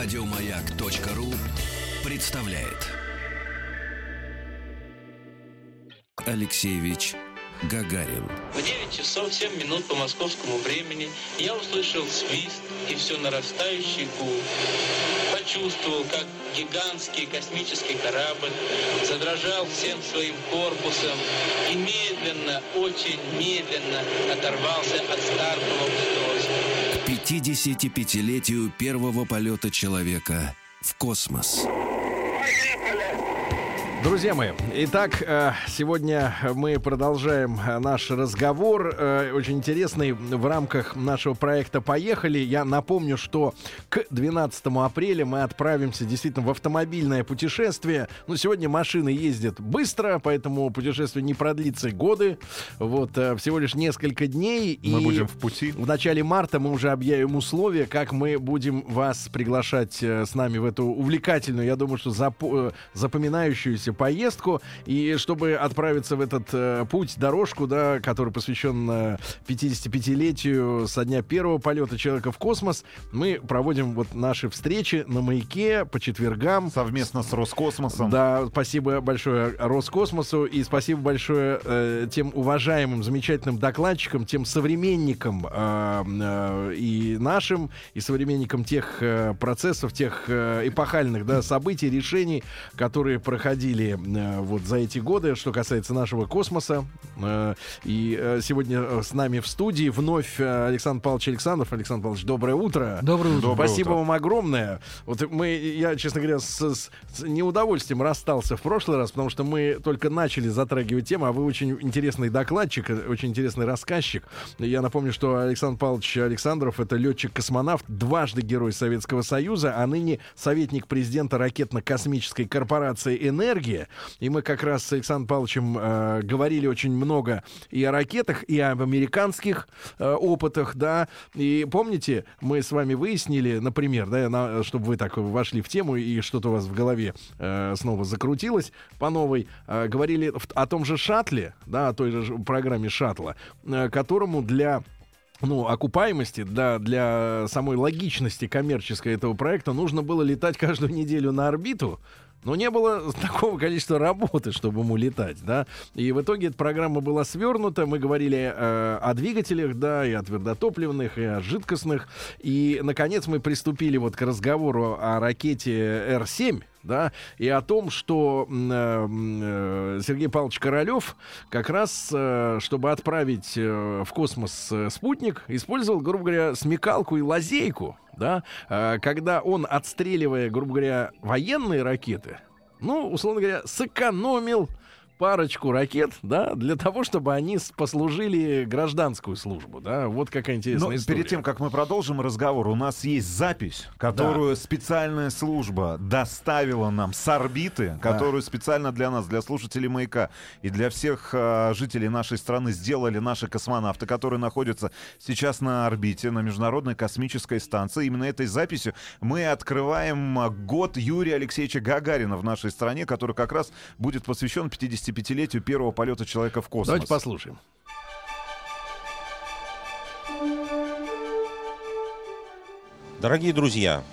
Радиомаяк.ру представляет Алексеевич Гагарин. В 9 часов 7 минут по московскому времени я услышал свист и все нарастающий гул. Почувствовал, как гигантский космический корабль задрожал всем своим корпусом и медленно, очень медленно оторвался от стартового устройства. К 55-летию первого полета человека в космос. Друзья мои, итак, э, сегодня мы продолжаем э, наш разговор, э, очень интересный в рамках нашего проекта «Поехали». Я напомню, что к 12 апреля мы отправимся действительно в автомобильное путешествие. Ну, сегодня машины ездят быстро, поэтому путешествие не продлится годы. Вот, всего лишь несколько дней. Мы и будем в пути. В начале марта мы уже объявим условия, как мы будем вас приглашать с нами в эту увлекательную, я думаю, что зап- запоминающуюся поездку. И чтобы отправиться в этот э, путь, дорожку, да, который посвящен э, 55-летию со дня первого полета человека в космос, мы проводим вот наши встречи на маяке по четвергам. Совместно с Роскосмосом. Да, спасибо большое Роскосмосу и спасибо большое э, тем уважаемым, замечательным докладчикам, тем современникам э, э, и нашим, и современникам тех э, процессов, тех э, эпохальных да, событий, решений, которые проходили э, вот за эти годы, что касается нашего космоса. Э, и э, сегодня с нами в студии вновь Александр Павлович Александров. Александр Павлович, доброе утро. Доброе утро. Доброе Спасибо утро. вам огромное. Вот мы, я, честно говоря, с, с, с неудовольствием расстался в прошлый раз, потому что мы только начали затрагивать тему, а вы очень интересный докладчик, очень интересный рассказчик. Я напомню, что Александр Павлович Александров это летчик-космонавт, дважды герой Советского Союза, а ныне советник президента ракетно-космической корпорации «Энергия». И мы как раз с Александром Павловичем э, говорили очень много и о ракетах, и об американских э, опытах, да. И помните, мы с вами выяснили, например, да, на, чтобы вы так вошли в тему и что-то у вас в голове э, снова закрутилось по новой, э, говорили о том же шаттле, да, о той же программе шаттла, э, которому для ну, окупаемости, да, для самой логичности коммерческой этого проекта нужно было летать каждую неделю на орбиту, но не было такого количества работы, чтобы ему летать, да. И в итоге эта программа была свернута. Мы говорили э, о двигателях, да, и о твердотопливных, и о жидкостных. И, наконец, мы приступили вот к разговору о ракете Р-7, да, и о том, что э, Сергей Павлович Королев как раз, э, чтобы отправить э, в космос э, спутник, использовал, грубо говоря, смекалку и лазейку, да, э, когда он, отстреливая, грубо говоря, военные ракеты, ну, условно говоря, сэкономил парочку ракет, да, для того, чтобы они послужили гражданскую службу, да. Вот какая интересная Но история. перед тем, как мы продолжим разговор, у нас есть запись, которую да. специальная служба доставила нам с орбиты, которую да. специально для нас, для слушателей «Маяка» и для всех э, жителей нашей страны сделали наши космонавты, которые находятся сейчас на орбите, на Международной космической станции. Именно этой записью мы открываем год Юрия Алексеевича Гагарина в нашей стране, который как раз будет посвящен 50 55-летию первого полета человека в космос. Давайте послушаем. Дорогие друзья,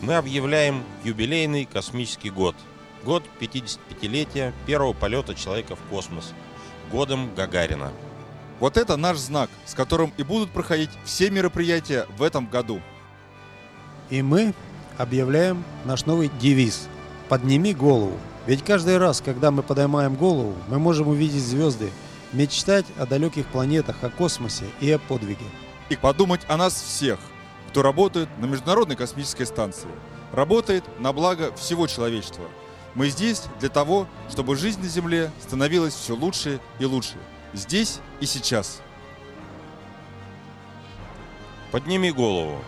мы объявляем юбилейный космический год. Год 55-летия первого полета человека в космос. Годом Гагарина. Вот это наш знак, с которым и будут проходить все мероприятия в этом году. И мы объявляем наш новый девиз «Подними голову». Ведь каждый раз, когда мы поднимаем голову, мы можем увидеть звезды, мечтать о далеких планетах, о космосе и о подвиге. И подумать о нас всех, кто работает на Международной космической станции. Работает на благо всего человечества. Мы здесь для того, чтобы жизнь на Земле становилась все лучше и лучше. Здесь и сейчас. Подними голову.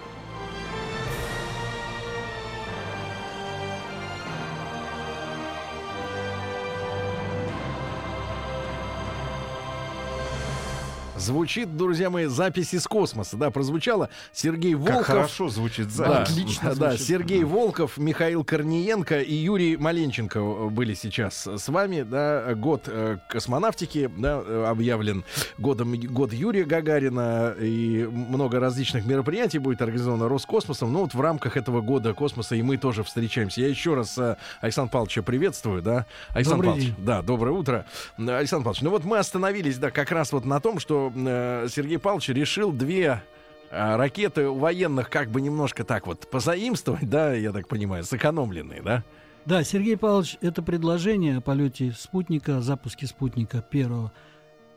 Звучит, друзья мои, запись из космоса. Да, прозвучало. Сергей Волков. Как хорошо звучит Да, запись. Отлично да, звучит. Сергей Волков, Михаил Корниенко и Юрий Маленченко были сейчас с вами. Да, год э, космонавтики да, э, объявлен годом год Юрия Гагарина и много различных мероприятий будет организовано Роскосмосом. Ну вот в рамках этого года космоса и мы тоже встречаемся. Я еще раз э, Александра Павловича приветствую, да. Александр Добрый Павлович, да, доброе утро. Александр Павлович, ну вот мы остановились, да, как раз вот на том, что Сергей Павлович решил две а, ракеты у военных как бы немножко так вот позаимствовать, да, я так понимаю, сэкономленные, да? Да, Сергей Павлович, это предложение о полете спутника, запуске спутника первого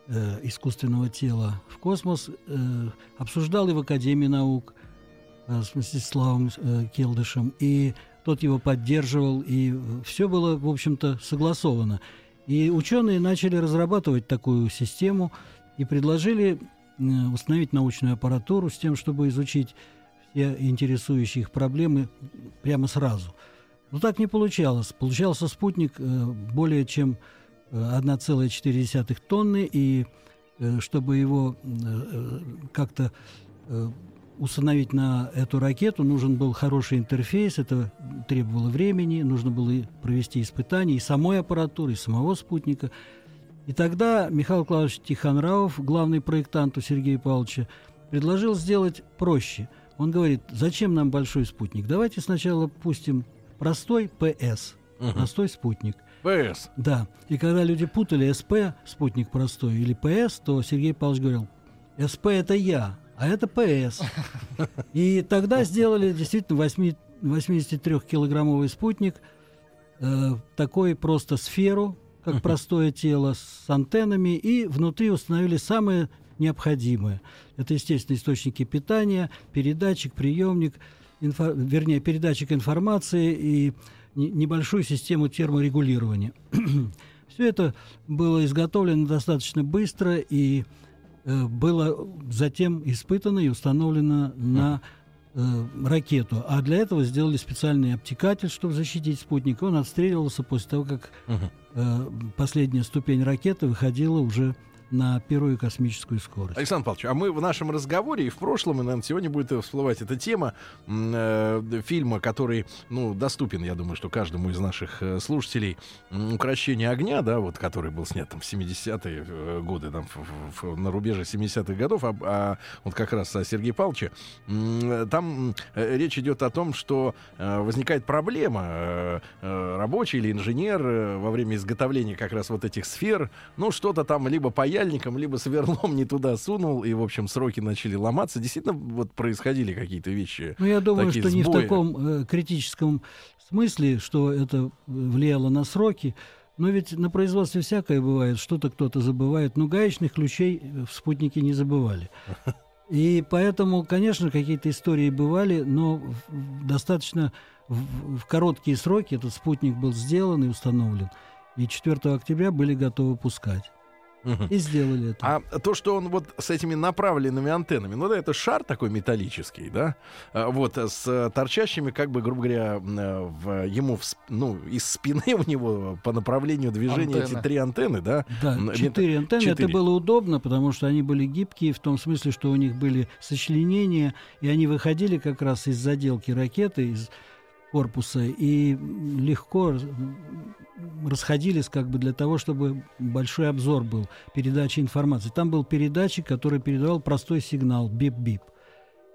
э, искусственного тела в космос э, обсуждал и в Академии наук э, с Мстиславом э, Келдышем, и тот его поддерживал, и все было, в общем-то, согласовано. И ученые начали разрабатывать такую систему и предложили э, установить научную аппаратуру с тем, чтобы изучить все интересующие их проблемы прямо сразу. Но так не получалось. Получался спутник э, более чем э, 1,4 тонны, и э, чтобы его э, э, как-то э, установить на эту ракету, нужен был хороший интерфейс, это требовало времени, нужно было провести испытания и самой аппаратуры, и самого спутника. И тогда Михаил Клавович Тихонравов, главный проектант у Сергея Павловича, предложил сделать проще. Он говорит, зачем нам большой спутник? Давайте сначала пустим простой ПС, простой спутник. ПС. Да. И когда люди путали СП, спутник простой, или ПС, то Сергей Павлович говорил, СП это я, а это ПС. И тогда сделали действительно 8 83-килограммовый спутник, э, такой просто сферу, как простое тело, с антеннами, и внутри установили самое необходимое. Это, естественно, источники питания, передатчик, приемник, инфо- вернее, передатчик информации и не- небольшую систему терморегулирования. Все это было изготовлено достаточно быстро и э, было затем испытано и установлено на э, ракету. А для этого сделали специальный обтекатель, чтобы защитить спутник. Он отстреливался после того, как э, последняя ступень ракеты выходила уже на первую космическую скорость. Александр Павлович, а мы в нашем разговоре и в прошлом, и, наверное, сегодня будет всплывать эта тема э, фильма, который, ну, доступен, я думаю, что каждому из наших э, слушателей. «Укращение огня», да, вот, который был снят там в 70-е э, годы, там, в- в- на рубеже 70-х годов, а, а вот как раз о Сергее Павловиче. Э, Там речь идет о том, что возникает проблема. Рабочий или инженер во время изготовления как раз вот этих сфер, ну, что-то там либо паяльником, либо сверлом не туда сунул, и, в общем, сроки начали ломаться. Действительно, вот происходили какие-то вещи. Ну, я думаю, что не в сбои. таком э, критическом смысле, что это влияло на сроки. Но ведь на производстве всякое бывает, что-то кто-то забывает. Но гаечных ключей э, в спутнике не забывали. И поэтому, конечно, какие-то истории бывали, но достаточно в, в короткие сроки этот спутник был сделан и установлен. И 4 октября были готовы пускать. Мгм. И сделали это. А то, что он вот с этими направленными антеннами, ну да, это шар такой металлический, да, а, вот с торчащими, как бы, грубо говоря, э, в, ему, в ну, из спины у него по направлению движения эти Антенны. три антенны, да. Да, четыре антенны. четыре. Это было удобно, потому что они были гибкие, в том смысле, что у них были сочленения, и они выходили как раз из заделки ракеты, из корпуса, и легко расходились как бы для того, чтобы большой обзор был, передача информации. Там был передатчик, который передавал простой сигнал бип-бип.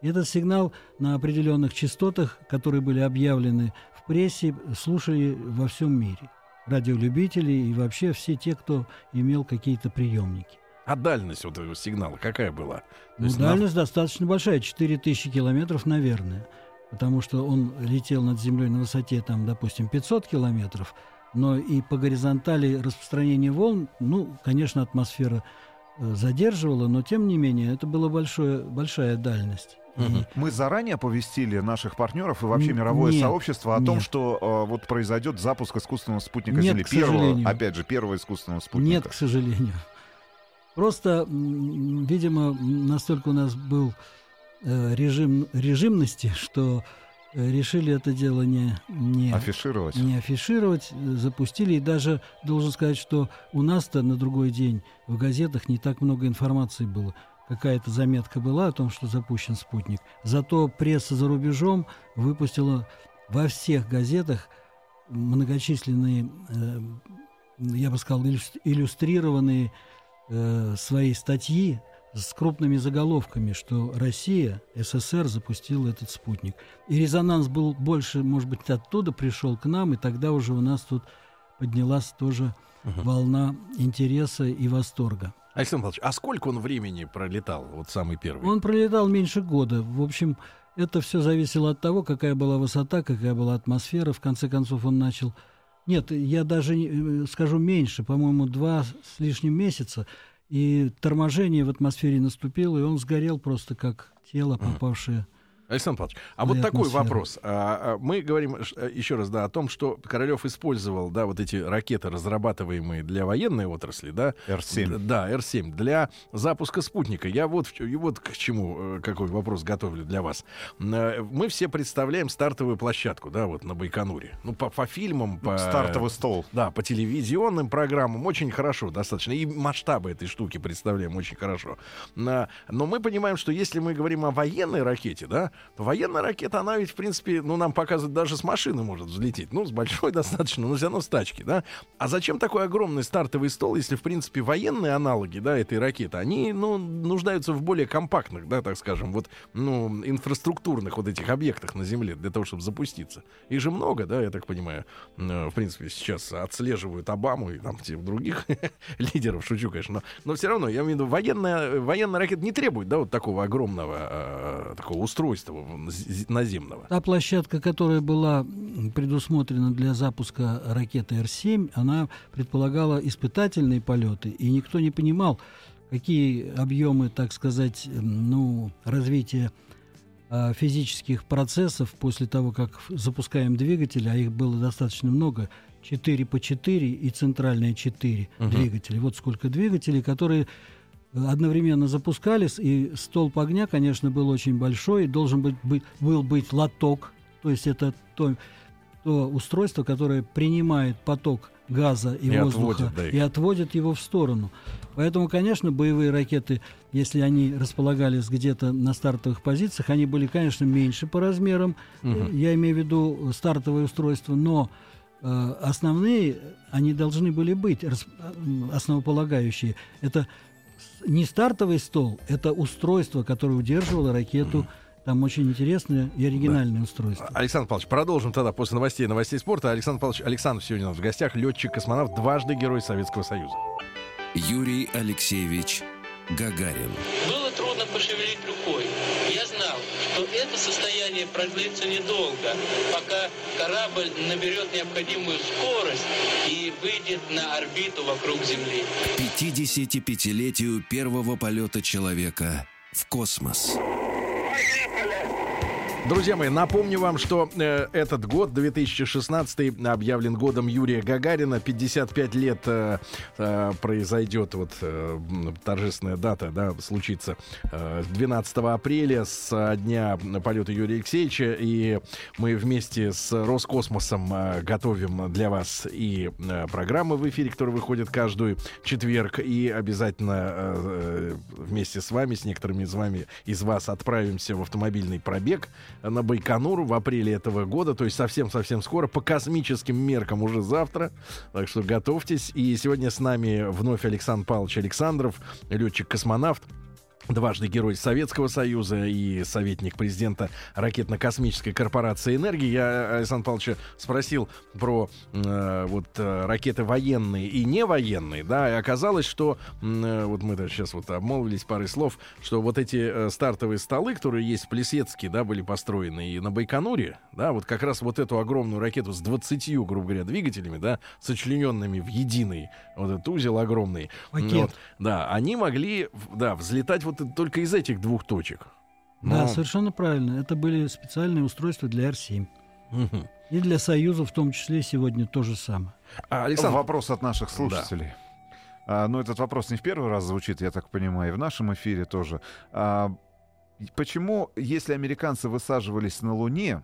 Этот сигнал на определенных частотах, которые были объявлены в прессе, слушали во всем мире. Радиолюбители и вообще все те, кто имел какие-то приемники. А дальность вот этого сигнала какая была? То Ну, есть на- дальность достаточно большая, 4000 километров, наверное. Потому что он летел над землей на высоте, там, допустим, 500 километров, но и по горизонтали распространение волн, ну, конечно, атмосфера э, задерживала, но тем не менее это была большое, большая дальность. И Мы заранее оповестили наших партнеров и вообще мировое нет, сообщество о том, нет. что э, вот произойдет запуск искусственного спутника Нет, Земли. к Первого, сожалению. опять же, первого искусственного спутника. Нет, к сожалению. Просто, видимо, настолько у нас был э, режим режимности, что э, решили это дело не, не, Афишировать. не афишировать, запустили. И даже должен сказать, что у нас-то на другой день в газетах не так много информации было. Какая-то заметка была о том, что запущен спутник. Зато пресса за рубежом выпустила во всех газетах многочисленные, э, я бы сказал, иллюс- иллюстрированные э, свои статьи с крупными заголовками, что Россия, СССР запустил этот спутник. И резонанс был больше, может быть, оттуда пришел к нам, и тогда уже у нас тут поднялась тоже волна интереса и восторга. Александр Павлович, а сколько он времени пролетал, вот самый первый? Он пролетал меньше года. В общем, это все зависело от того, какая была высота, какая была атмосфера. В конце концов, он начал... Нет, я даже э, скажу меньше, по-моему, два с лишним месяца. И торможение в атмосфере наступило, и он сгорел просто как тело, попавшее... Александр Павлович, а Да, вот такой вопрос. А, а, Мы говорим э, еще раз, да, о том, что Королев использовал, да, вот эти ракеты, разрабатываемые для военной отрасли, да, Р-7. Д- Да, Р-7 для запуска спутника. Я вот, и вот к чему, э, какой вопрос готовлю для вас. Э, Мы все представляем стартовую площадку, да, вот на Байконуре. Ну, по, по фильмам, по... Стартовый стол. Да, по телевизионным программам очень хорошо, достаточно. И масштабы этой штуки представляем очень хорошо. На- Но мы понимаем, что если мы говорим о военной ракете, да, военная ракета, она ведь, в принципе, ну, нам показывает, даже с машины может взлететь. Ну, с большой достаточно, но все равно с тачки, да. А зачем такой огромный стартовый стол, если, в принципе, военные аналоги, да, этой ракеты, они, ну, нуждаются в более компактных, да, так скажем, вот, ну, инфраструктурных вот этих объектах на Земле для того, чтобы запуститься. Их же много, да, я так понимаю, э, в принципе, сейчас отслеживают Обаму и там тех других лидеров, шучу, конечно, но, но все равно, я имею в виду, военная, военная ракета не требует, да, вот такого огромного э, такого устройства з- наземного. Та площадка, которая была предусмотрена для запуска ракеты Р-7, она предполагала испытательные полеты, и никто не понимал, какие объемы, так сказать, ну, развития а, физических процессов после того, как запускаем двигатели, а их было достаточно много, 4 по 4 и центральные 4 двигателя. Вот сколько двигателей, которые одновременно запускались, и столб огня, конечно, был очень большой, и должен быть, быть, был быть лоток, то есть это то, то устройство, которое принимает поток газа и, И воздуха отводит, да, их. и отводит его в сторону. Поэтому, конечно, боевые ракеты, если они располагались где-то на стартовых позициях, они были, конечно, меньше по размерам. Э, Я имею в виду стартовое устройство, но э, основные они должны были быть м, основополагающие. Это не стартовый стол, это устройство, которое удерживало ракету. Там очень интересное и оригинальное устройство. Александр Павлович, продолжим тогда после новостей новостей спорта. Александр Павлович Александров сегодня у нас в гостях, летчик-космонавт, дважды Герой Советского Союза. Юрий Алексеевич Гагарин. Было трудно пошевелить рукой. Я знал, что это состояние продлится недолго, пока корабль наберет необходимую скорость и выйдет на орбиту вокруг Земли. К 55-летию первого полета человека в космос. Друзья мои, напомню вам, что э, этот год, 2016, объявлен годом Юрия Гагарина. 55 лет э, э, произойдет вот э, торжественная дата, да, случится э, 12 апреля с дня полета Юрия Алексеевича. И мы вместе с Роскосмосом э, готовим для вас и э, программы в эфире, которые выходят каждую четверг. И обязательно э, э, вместе с вами, с некоторыми из вами, из вас отправимся в автомобильный пробег на Байконур в апреле этого года, то есть совсем-совсем скоро, по космическим меркам уже завтра. Так что готовьтесь. И сегодня с нами вновь Александр Павлович Александров, летчик-космонавт. Дважды герой Советского Союза и советник президента ракетно-космической корпорации «Энергии». Я Александра Павловича спросил про э, вот э, ракеты военные и невоенные, да, и оказалось, что э, вот мы сейчас вот обмолвились парой слов, что вот эти э, стартовые столы, которые есть в Плесецке, да, были построены и на Байконуре, да, вот как раз вот эту огромную ракету с 20, грубо говоря, двигателями, да, сочлененными в единый вот этот узел огромный. Пакет. Вот, да, они могли, да, взлетать вот только из этих двух точек. Да, Но- совершенно правильно. Это были специальные устройства для Р-7. Мгм. И для Союза в том числе сегодня то же самое. А, Александр, Вопрос от наших слушателей. А, ну, этот вопрос не в первый раз звучит, я так понимаю, и в нашем эфире тоже. А, почему, если американцы высаживались на Луне,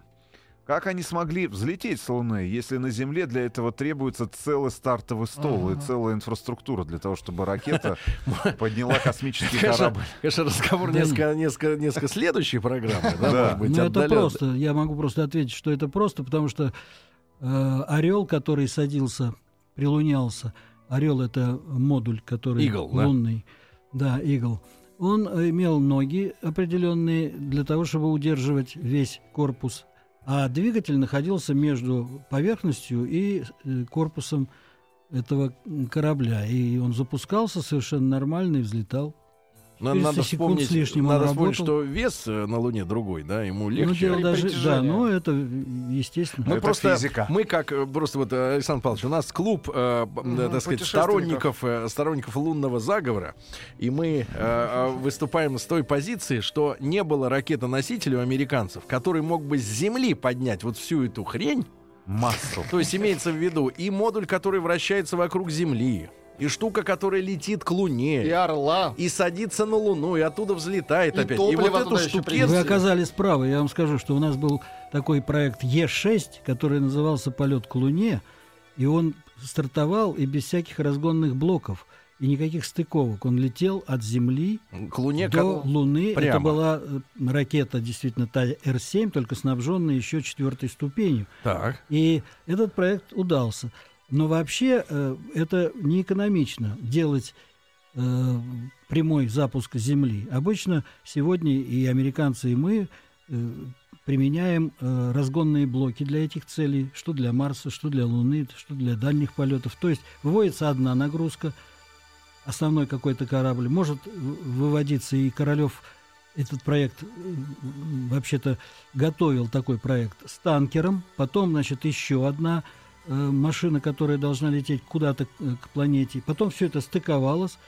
Как они смогли взлететь с Луны, если на Земле для этого требуется целый стартовый стол и целая инфраструктура для того, чтобы ракета подняла космический корабль? конечно, разговор несколько, следующей программы, Ну, это просто. Я могу просто ответить, что это просто, потому что э, орел, который садился, прилунялся, орел это модуль, который лунный, да, игл. Он имел ноги определенные для того, чтобы удерживать весь корпус, а двигатель находился между поверхностью и э, корпусом этого корабля. И он запускался совершенно нормально и взлетал. На- 400 надо секунд вспомнить, с лишним надо вспомнить, что вес э, на Луне другой, да, ему Ну, легче. При даже, да, ну это естественно. Мы Это просто, физика. мы как э, просто вот э, Александр Павлович, у нас клуб, э, э, так сказать, сторонников, э, сторонников лунного заговора, и мы э, выступаем с той позиции, что не было ракетоносителя у американцев, который мог бы с Земли поднять вот всю эту хрень. Массу. То есть имеется в виду и модуль, который вращается вокруг Земли, и штука, которая летит к Луне. И орла. И садится на Луну, и оттуда взлетает И опять. И вот эту штукенцию... Вы оказались правы. Я вам скажу, что у нас был такой проект Е6, который назывался «Полет к Луне», и он стартовал и без всяких разгонных блоков и никаких стыковок. Он летел от Земли К Луне до как- Луны. Это прямо. была э, ракета, действительно, та Р-7, только снабженная еще четвертой ступенью. Так. И этот проект удался. Но вообще э, это не экономично делать э, прямой запуск Земли. Обычно сегодня и американцы, и мы э, применяем разгонные блоки для этих целей, что для Марса, что для Луны, что для дальних полетов. То есть выводится одна нагрузка, основной какой-то корабль, может выводиться и Королев этот проект вообще-то готовил такой проект с танкером, потом, значит, еще одна машина, которая должна лететь куда-то э, к планете. Потом все это стыковалось,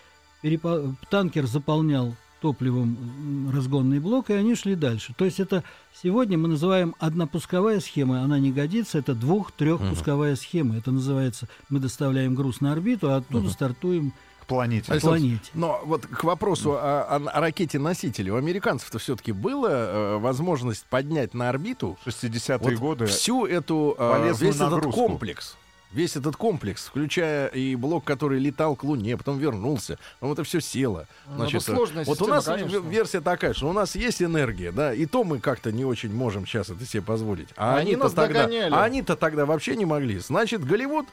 перепо- танкер заполнял топливом разгонный блок, и они шли дальше. То есть это сегодня мы называем однопусковая схема, она не годится, это двух-трехпусковая схема. Это называется, мы доставляем груз на орбиту, а оттуда стартуем К планете. Александр, планете. Но вот к вопросу о, о- о ракете-носителе. У американцев-то все-таки была э, возможность поднять на орбиту 60-е вот годы. всю эту э, весь этот нагрузку. комплекс. Весь этот комплекс, включая и блок, который летал к Луне, потом вернулся, потом это все село. Ну, это сложная вот у система, нас конечно. версия такая, что у нас есть энергия, да, и то мы как-то не очень можем сейчас это себе позволить. А Они они-то нас тогда, догоняли. а они-то тогда вообще не могли. Значит, Голливуд,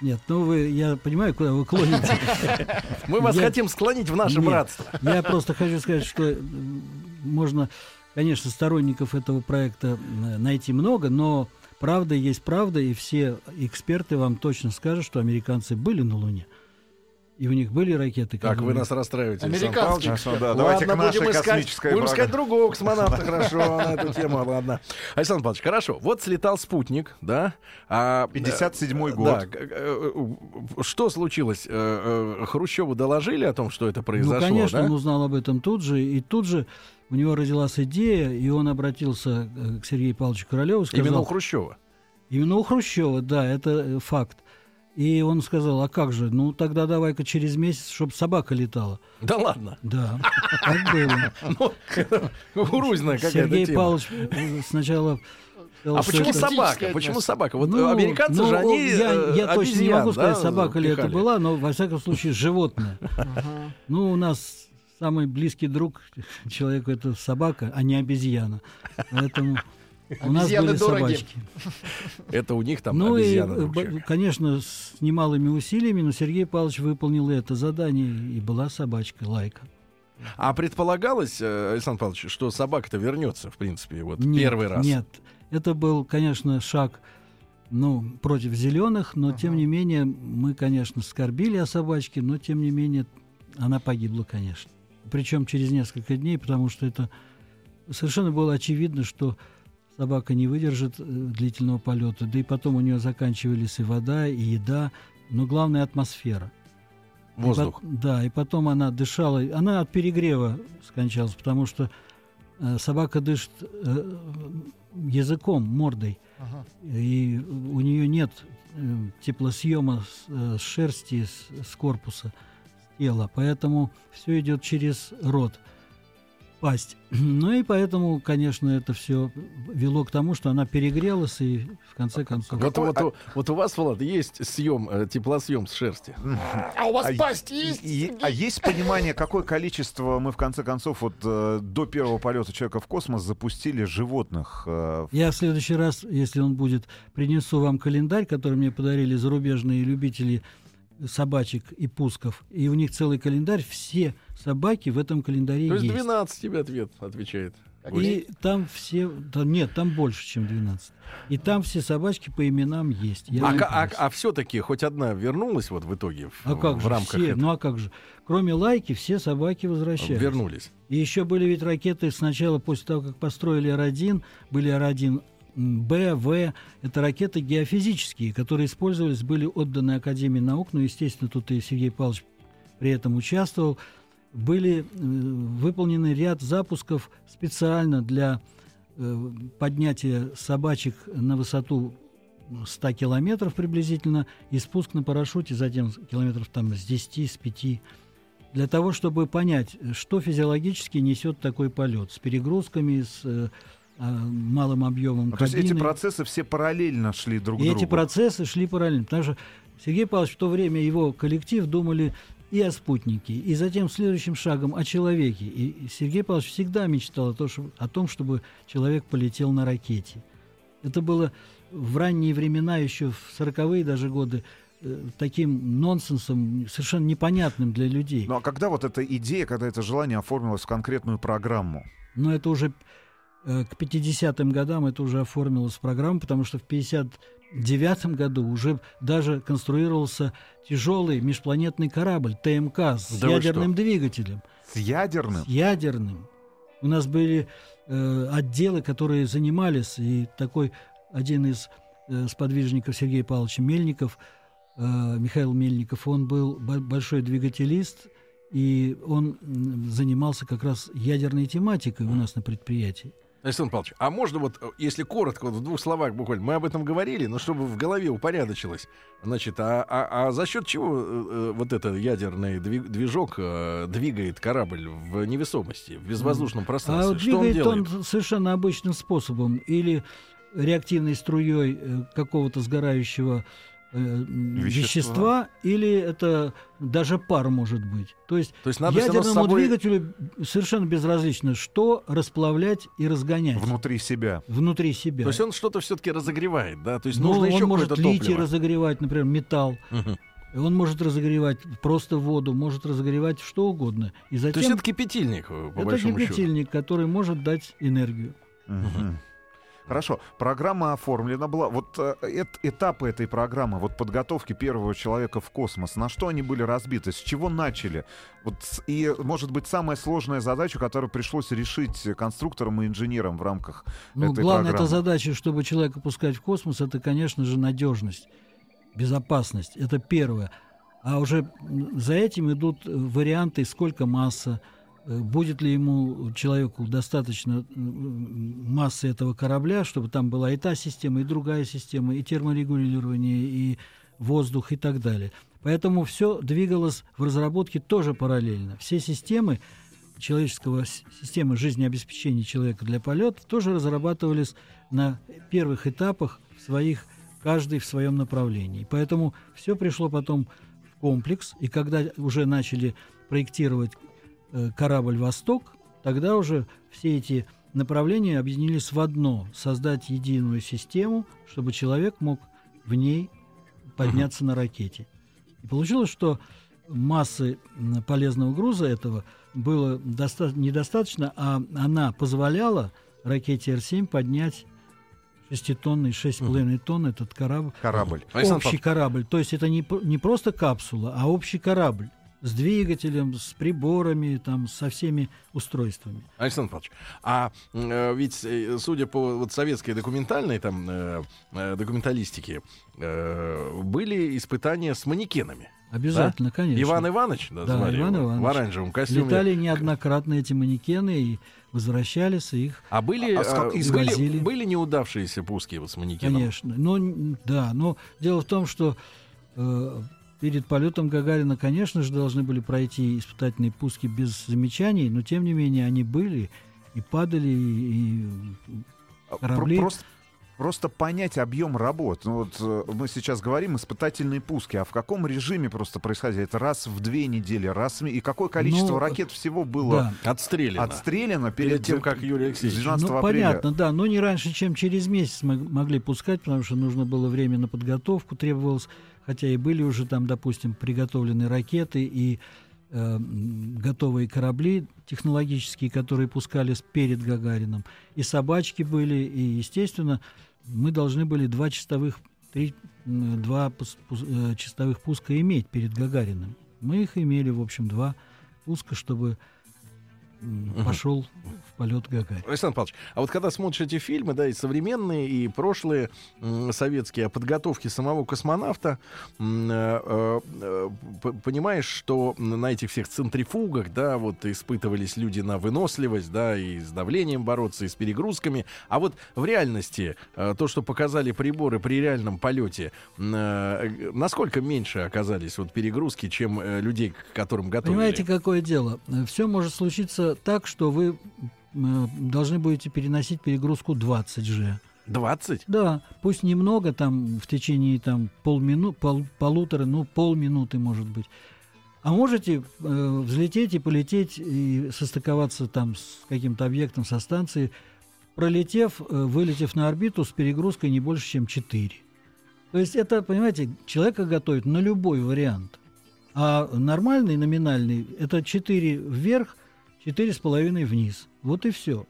Нет, ну вы, я понимаю, куда вы клоните. мы вас Я- хотим склонить в наше Нет. братство. Я просто хочу сказать, что можно, конечно, сторонников этого проекта найти много, но правда есть правда, и все эксперты вам точно скажут, что американцы были на Луне. И у них были ракеты. Так, вы нас расстраиваете. Александр Павлович. эксперт. Да, Ладно, давайте к будем нашей искать, космической будем искать другого космонавта, хорошо, на эту тему, ладно. Александр Павлович, хорошо, вот слетал спутник, да? А, 57-й э, год. Да, э, э, что случилось? Хрущеву доложили о том, что это произошло, ну, конечно, да? он узнал об этом тут же, и тут же у него родилась идея, и он обратился к Сергею Павловичу Королеву, сказал... Именно у Хрущева. Именно у Хрущева, да, это факт. И он сказал, а как же, ну тогда давай-ка через месяц, чтобы собака летала. Да ладно. Да, так было. Ну, кукурузная какая-то Сергей. Павлович э, сначала... А почему это- собака? Почему собака? Вот Ну, американцы ну, же, они Я, э, я точно не могу сказать, да, собака ли это была, но, во всяком случае, животное. Ну, у нас самый близкий друг человеку это собака, а не обезьяна. Поэтому у нас были дороги. собачки. Это у них там Ну и, обезьяны. человека. конечно, с немалыми усилиями, но Сергей Павлович выполнил это задание, и была собачка Лайка. А предполагалось, э, Александр Павлович, что собака-то вернется, в принципе, вот Нет, первый раз? Нет, это был, конечно, шаг ну, против зеленых, но тем не менее мы, конечно, скорбили о собачке, но тем не менее она погибла, конечно. Причем через несколько дней, потому что это совершенно было очевидно, что собака не выдержит э, длительного полета, да и потом у нее заканчивались и вода, и еда, но главное атмосфера. И Воздух. пот- да, и потом она дышала, она от перегрева скончалась, потому что э, собака дышит э, языком, мордой, Ага. и у нее нет э, теплосъема с, э, с шерсти, с, с корпуса, с тела, поэтому все идет через рот. Пасть. Ну и поэтому, конечно, это все вело к тому, что она перегрелась и в конце концов... Вот, вот, у- вот у вас, Влад, есть съем, э, теплосъем с шерсти. А у вас А пасть и- есть? и- а есть понимание, какое количество мы в конце концов вот э, до первого полета человека в космос запустили животных? э, Я в следующий раз, если он будет, принесу вам календарь, который мне подарили зарубежные любители собачек и пусков. И у них целый календарь, все собаки в этом календаре То есть есть. 12 тебе ответ отвечает. И там все... там- нет, там больше, чем 12. И там все собачки по именам есть. Я А, а, а все-таки хоть одна вернулась вот в итоге в, А как в же рамках все? этого? Ну а как же? Кроме лайки, все собаки возвращались. Вернулись. И еще были ведь ракеты сначала, после того, как построили Р-1, были Р-1 Б, В. Это ракеты геофизические, которые использовались, были отданы Академии наук, ну, естественно, тут и Сергей Павлович при этом участвовал. Были э, выполнены ряд запусков специально для э, поднятия собачек на высоту 100 километров приблизительно и спуск на парашюте затем километров там с 10, с 5 для того, чтобы понять, что физиологически несет такой полет с перегрузками, с э, малым объемом Ну, то есть эти процессы все параллельно шли друг к другу. эти процессы шли параллельно. Потому что Сергей Павлович в то время, его коллектив думали и о спутнике, и затем следующим шагом о человеке. И Сергей Павлович всегда мечтал о, том, что- о том, чтобы человек полетел на ракете. Это было в ранние времена, еще в 40-е даже годы, э, таким нонсенсом, совершенно непонятным для людей. Ну а когда вот эта идея, когда это желание оформилось в конкретную программу? Но это уже к 50-м годам это уже оформилось в программу, потому что в 59 году уже даже конструировался тяжелый межпланетный корабль ТМК с Да ядерным двигателем. С ядерным? С ядерным. У нас были э, отделы, которые занимались, и такой один из э, сподвижников Сергея Павловича Мельников, э, Михаил Мельников, он был бо- большой двигателист, и он занимался как раз ядерной тематикой у нас на предприятии. Александр Павлович, а можно вот, э, если коротко, вот в двух словах буквально, мы об этом говорили, но чтобы в голове упорядочилось, значит, а, а, а за счет чего э, э, вот этот ядерный дви- движок э, двигает корабль в невесомости, в безвоздушном А пространстве? вот Что он двигает делает? он, совершенно обычным способом. Или реактивной струей э, какого-то сгорающего Вещества. вещества, или это даже пар может быть. То есть, То есть надо ядерному собой... двигателю совершенно безразлично, что расплавлять и разгонять Внутри себя. внутри себя. То есть он что-то все-таки разогревает, да? То есть Ну, нужно он еще может литий топливо. разогревать, например, металл. Мгм. Он может разогревать просто воду, может разогревать что угодно. И затем То есть это кипятильник, э, по это большому счету. кипятильник, который может дать энергию. Мгм. Хорошо, программа оформлена была. Вот э, эт- этапы этой программы, вот подготовки первого человека в космос, на что они были разбиты, с чего начали? Вот, и, может быть, самая сложная задача, которую пришлось решить конструкторам и инженерам в рамках Ну, этой главная эта программы. задача, чтобы человека пускать в космос, это, конечно же, надежность, безопасность. Это первое. А уже за этим идут э, варианты, сколько масса, будет ли ему, человеку, достаточно массы этого корабля, чтобы там была и та система, и другая система, и терморегулирование, и воздух, и так далее. Поэтому все двигалось в разработке тоже параллельно. Все системы человеческого системы жизнеобеспечения человека для полета тоже разрабатывались на первых этапах в своих каждый в своем направлении. Поэтому все пришло потом в комплекс, и когда уже начали проектировать э, корабль «Восток», тогда уже все эти направления объединились в одно – создать единую систему, чтобы человек мог в ней подняться на ракете. И получилось, что массы полезного груза этого было доста- недостаточно, а она позволяла ракете Р-7 поднять шеститонный, 6,5 тонн этот корабль. Корабль. Александр общий корабль. То есть это не, не просто капсула, а общий корабль с двигателем, с приборами, там, со всеми устройствами. Александр Павлович, а э, ведь, э, судя по вот, советской документальной там, э, э, документалистике, э, были испытания с манекенами. Обязательно, конечно. Иван Иванович, да, Да, звали Иван его, Иванович. в оранжевом костюме. Летали неоднократно эти манекены и возвращались, и их А были, А- а как- извозили? были, были неудавшиеся пуски вот с манекеном? Конечно. Но, н- да, но дело в том, что э, перед полетом Гагарина, конечно же, должны были пройти испытательные пуски без замечаний, но тем не менее они были и падали, и А, корабли. про- Просто, просто понять объем работ. Ну, вот э, мы сейчас говорим испытательные пуски, а в каком режиме просто происходило? Это раз в две недели, раз в... И какое количество Ну, ракет всего было да. Отстреляно. отстреляно Перед перед, тем, как Юрий Алексеевич. 12 Ну, апреля? понятно, да, но не раньше, чем через месяц мы могли пускать, потому что нужно было время на подготовку, требовалось, хотя и были уже там, допустим, приготовлены ракеты и э, готовые корабли технологические, которые пускались перед Гагарином, и собачки были, и, естественно, мы должны были два чистовых, три, два пус- пус- э, чистовых пуска иметь перед Гагариным. Мы их имели, в общем, два пуска, чтобы пошел в полет Гагарин. Александр Павлович, а вот когда смотришь эти фильмы, да, и современные, и прошлые советские, о подготовке самого космонавта, э, э, э, понимаешь, что на этих всех центрифугах, да, вот испытывались люди на выносливость, да, и с давлением бороться, и с перегрузками. А вот в реальности, то, что показали приборы при реальном полете, насколько меньше оказались вот перегрузки, чем людей, к которым готовили? Понимаете, какое дело? Все может случиться так, что вы э, должны будете переносить перегрузку 20 же. 20? Да, пусть немного, там в течение там полмину, пол, полутора, ну полминуты, может быть. А можете э, взлететь и полететь и состыковаться там с каким-то объектом со станции, пролетев, э, вылетев на орбиту с перегрузкой не больше, чем 4. То есть это, понимаете, человека готовят на любой вариант. А нормальный, номинальный, это 4 вверх, 4,5 вниз. Вот и все.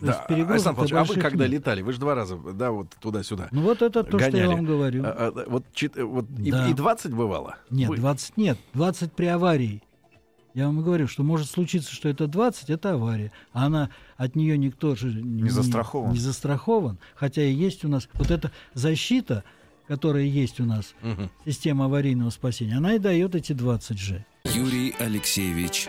Да, Александр Павлович, а вы когда летали? Вы же два раза, да, вот туда-сюда. Ну вот это то, что гоняли. я вам говорю. А, а, вот чит- вот и- Да. и, 20 бывало? Нет, Вы- 20 нет. 20 при аварии. Я вам говорю, что может случиться, что это 20, это авария. А она от нее никто же не, застрахован. не застрахован. Хотя и есть у нас вот эта защита, которая есть у нас, Мгм. система аварийного спасения, она и дает эти 20 же. Юрий Алексеевич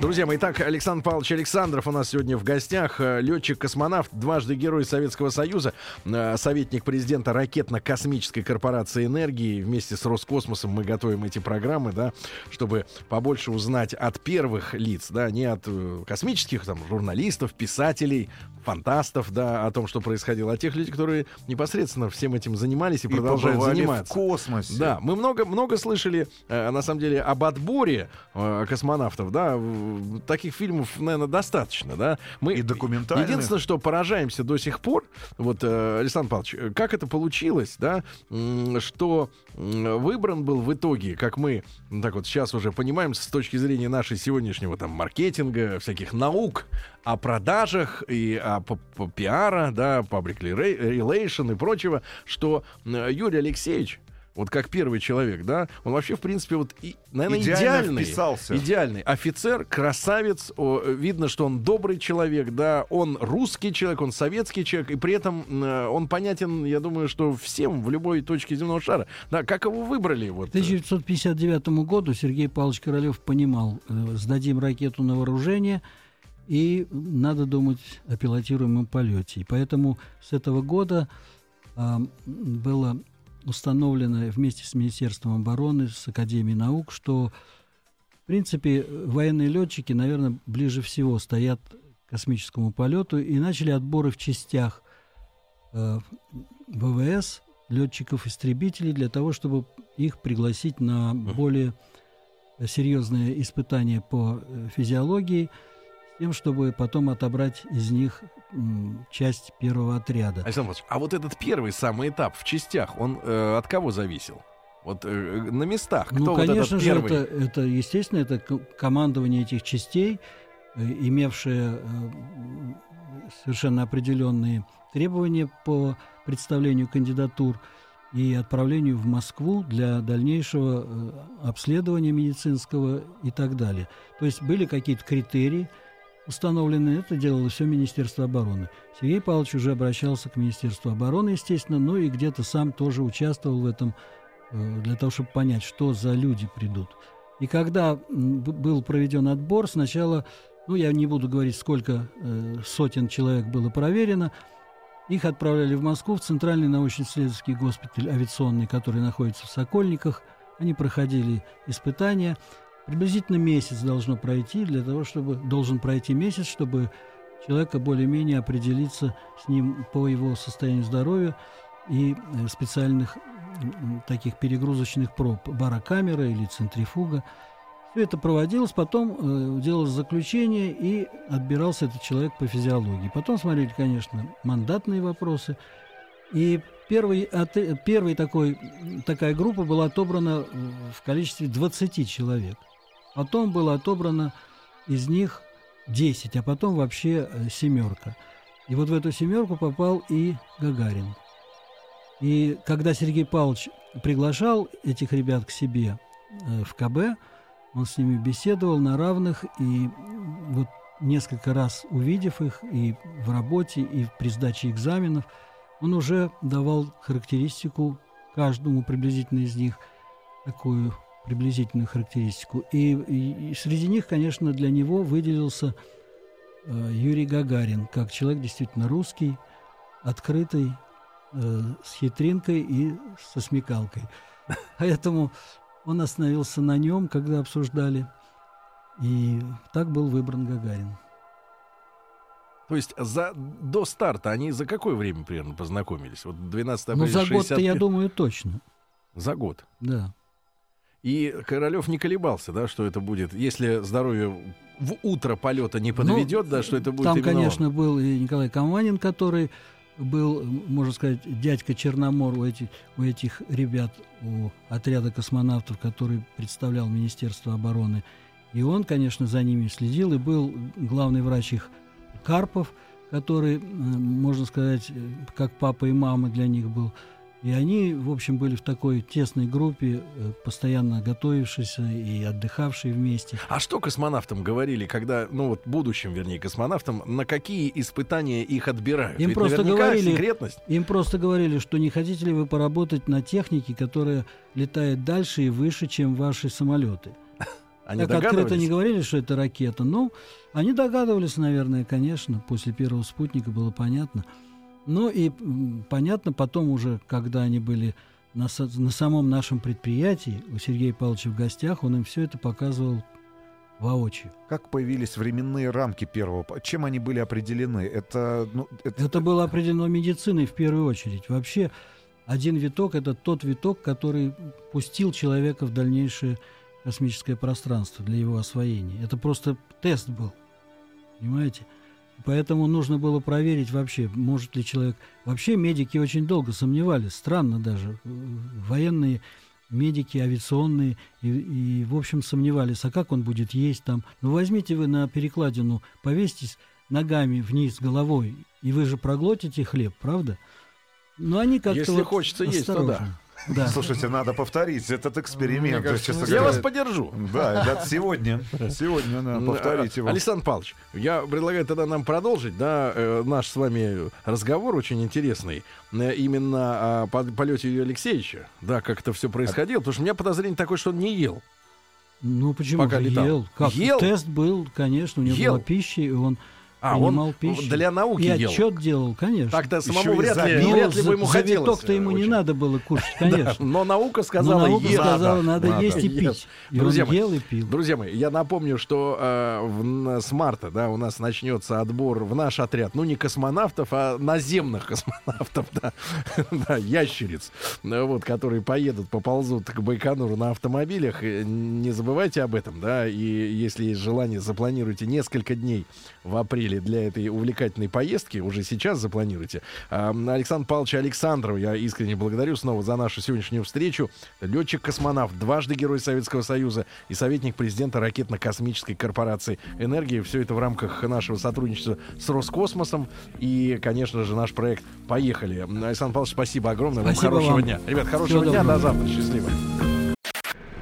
Друзья мои, итак, Александр Павлович Александров у нас сегодня в гостях. Э, Летчик-космонавт, дважды Герой Советского Союза, э, советник президента ракетно-космической корпорации энергии. Вместе с Роскосмосом мы готовим эти программы, да, чтобы побольше узнать от первых лиц, да, не от э, космических там журналистов, писателей, фантастов, да, о том, что происходило, а тех людей, которые непосредственно всем этим занимались и, И продолжают заниматься. в космосе. Да, мы много, много слышали, э, на самом деле, об отборе э, космонавтов, да, в- таких фильмов, наверное, достаточно, да. Мы И документальных. Единственное, что поражаемся до сих пор, вот, э, Александр Павлович, э, как это получилось, да, что выбран был в итоге, как мы, ну, так вот сейчас уже понимаем, с точки зрения нашей сегодняшнего там маркетинга, всяких наук о продажах и о п- п- пиара, да, public relation и прочего, что э, Юрий Алексеевич вот как первый человек, да, он вообще, в принципе, вот, и, наверное, Идеально идеальный, вписался. идеальный офицер, красавец, о, видно, что он добрый человек, да, он русский человек, он советский человек, и при этом э, он понятен, я думаю, что всем в любой точке земного шара. Да, как его выбрали? Вот, К 1959 году Сергей Павлович Королев понимал, э, сдадим ракету на вооружение, и надо думать о пилотируемом полете. И поэтому с этого года а, было установлено вместе с Министерством обороны, с Академией наук, что, в принципе, военные летчики, наверное, ближе всего стоят к космическому полету, и начали отборы в частях э, ВВС, летчиков-истребителей, для того, чтобы их пригласить на более серьезные испытания по э, физиологии, тем, чтобы потом отобрать из них часть первого отряда. Александр Павлович, а вот этот первый самый этап в частях, он э, от кого зависел? Вот э, на местах. Кто Ну, вот конечно этот же, первый? это, это, естественно, это командование этих частей, э, имевшее э, совершенно определенные требования по представлению кандидатур и отправлению в Москву для дальнейшего э, обследования медицинского и так далее. То есть были какие-то критерии, установлены, это делало все Министерство обороны. Сергей Павлович уже обращался к Министерству обороны, естественно, ну и где-то сам тоже участвовал в этом, э, для того, чтобы понять, что за люди придут. И когда был проведен отбор, сначала, ну я не буду говорить, сколько э, сотен человек было проверено, их отправляли в Москву, в Центральный научно-исследовательский госпиталь авиационный, который находится в Сокольниках. Они проходили испытания. Приблизительно месяц должно пройти для того, чтобы должен пройти месяц, чтобы человека более-менее определиться с ним по его состоянию здоровья и э, специальных таких перегрузочных проб, барокамера или центрифуга. Все это проводилось, потом э, делалось заключение и отбирался этот человек по физиологии. Потом смотрели, конечно, мандатные вопросы. И первый, от, первый такой, такая группа была отобрана в количестве 20 человек. Потом было отобрано из них 10, а потом вообще э, семерка. И вот в эту семерку попал и Гагарин. И когда Сергей Павлович приглашал этих ребят к себе э, в КБ, он с ними беседовал на равных, и вот несколько раз увидев их и в работе, и при сдаче экзаменов, он уже давал характеристику каждому приблизительно из них, такую приблизительную характеристику. И, и, и среди них, конечно, для него выделился э, Юрий Гагарин, как человек действительно русский, открытый, э, с хитринкой и со смекалкой. Поэтому он остановился на нем, когда обсуждали. И так был выбран Гагарин. То есть за, до старта они за какое время примерно познакомились? Вот 12 апреля Ну, за год-то, я думаю, точно. За год? Да. И Королев не колебался, да, что это будет, если здоровье в утро полета не подведет, ну, да, что это будет Там, конечно, он. был и Николай Каманин, который был, можно сказать, дядька Черномор у этих, у этих ребят, у отряда космонавтов, который представлял Министерство обороны. И он, конечно, за ними следил, и был главный врач их Карпов, который, можно сказать, как папа и мама для них был. И они, в общем, были в такой тесной группе, э, постоянно готовившиеся и отдыхавшие вместе. А что космонавтам говорили, когда, ну вот будущим, вернее, космонавтам, на какие испытания их отбирают? Им Ведь просто говорили, секретность. Им просто говорили, что не хотите ли вы поработать на технике, которая летает дальше и выше, чем ваши самолеты. Они так открыто не говорили, что это ракета. Ну, они догадывались, наверное, конечно. После первого спутника было понятно. Ну и понятно, потом уже, когда они были на, на самом нашем предприятии, у Сергея Павловича в гостях, он им все это показывал воочию. Как появились временные рамки первого? Чем они были определены? Это, ну, это... это было определено медициной в первую очередь. Вообще, один виток — это тот виток, который пустил человека в дальнейшее космическое пространство для его освоения. Это просто тест был. Понимаете? Поэтому нужно было проверить вообще, может ли человек... Вообще медики очень долго сомневались, странно даже. Военные медики авиационные и, и в общем сомневались, а как он будет есть там. Ну возьмите вы на перекладину, повесьтесь ногами вниз головой, и вы же проглотите хлеб, правда? Но они как-то Если вот хочется осторожно. есть, то да. Да. Слушайте, надо повторить этот эксперимент. Кажется, я говоря, вас поддержу. Да, да, сегодня. Сегодня надо повторить его. Александр Павлович, я предлагаю тогда нам продолжить, да, э, наш с вами разговор очень интересный. Э, именно о полете Юрия Алексеевича. Да, как это все происходило. Потому что у меня подозрение такое, что он не ел. Ну почему Пока летал? ел? Как? Ел? Тест был, конечно, у него ел? была пища, и он а, он пищу. для науки и ел. отчет делал, конечно. Так-то самому вряд ли, ну, вряд ли бы ему хотелось. виток-то ему очень. не надо было кушать, конечно. Да, но наука сказала, но наука сказала, надо, надо есть и пить. И Друзья он мои, ел и пил. Друзья мои, я напомню, что э, в, с марта да, у нас начнется отбор в наш отряд, ну не космонавтов, а наземных космонавтов, да, да ящериц, вот, которые поедут, поползут к Байконуру на автомобилях. Не забывайте об этом, да, и если есть желание, запланируйте несколько дней в апреле для этой увлекательной поездки. Уже сейчас запланируйте. Александр Павлович Александров, я искренне благодарю снова за нашу сегодняшнюю встречу. Летчик-космонавт, дважды Герой Советского Союза и советник президента ракетно-космической корпорации «Энергия». Все это в рамках нашего сотрудничества с Роскосмосом. И, конечно же, наш проект «Поехали». Александр Павлович, спасибо огромное. Спасибо вам хорошего вам. дня. Ребят, хорошего Всего дня. доброго. До завтра. Счастливо.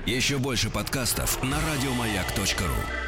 Еще больше подкастов на радиомаяк.ру.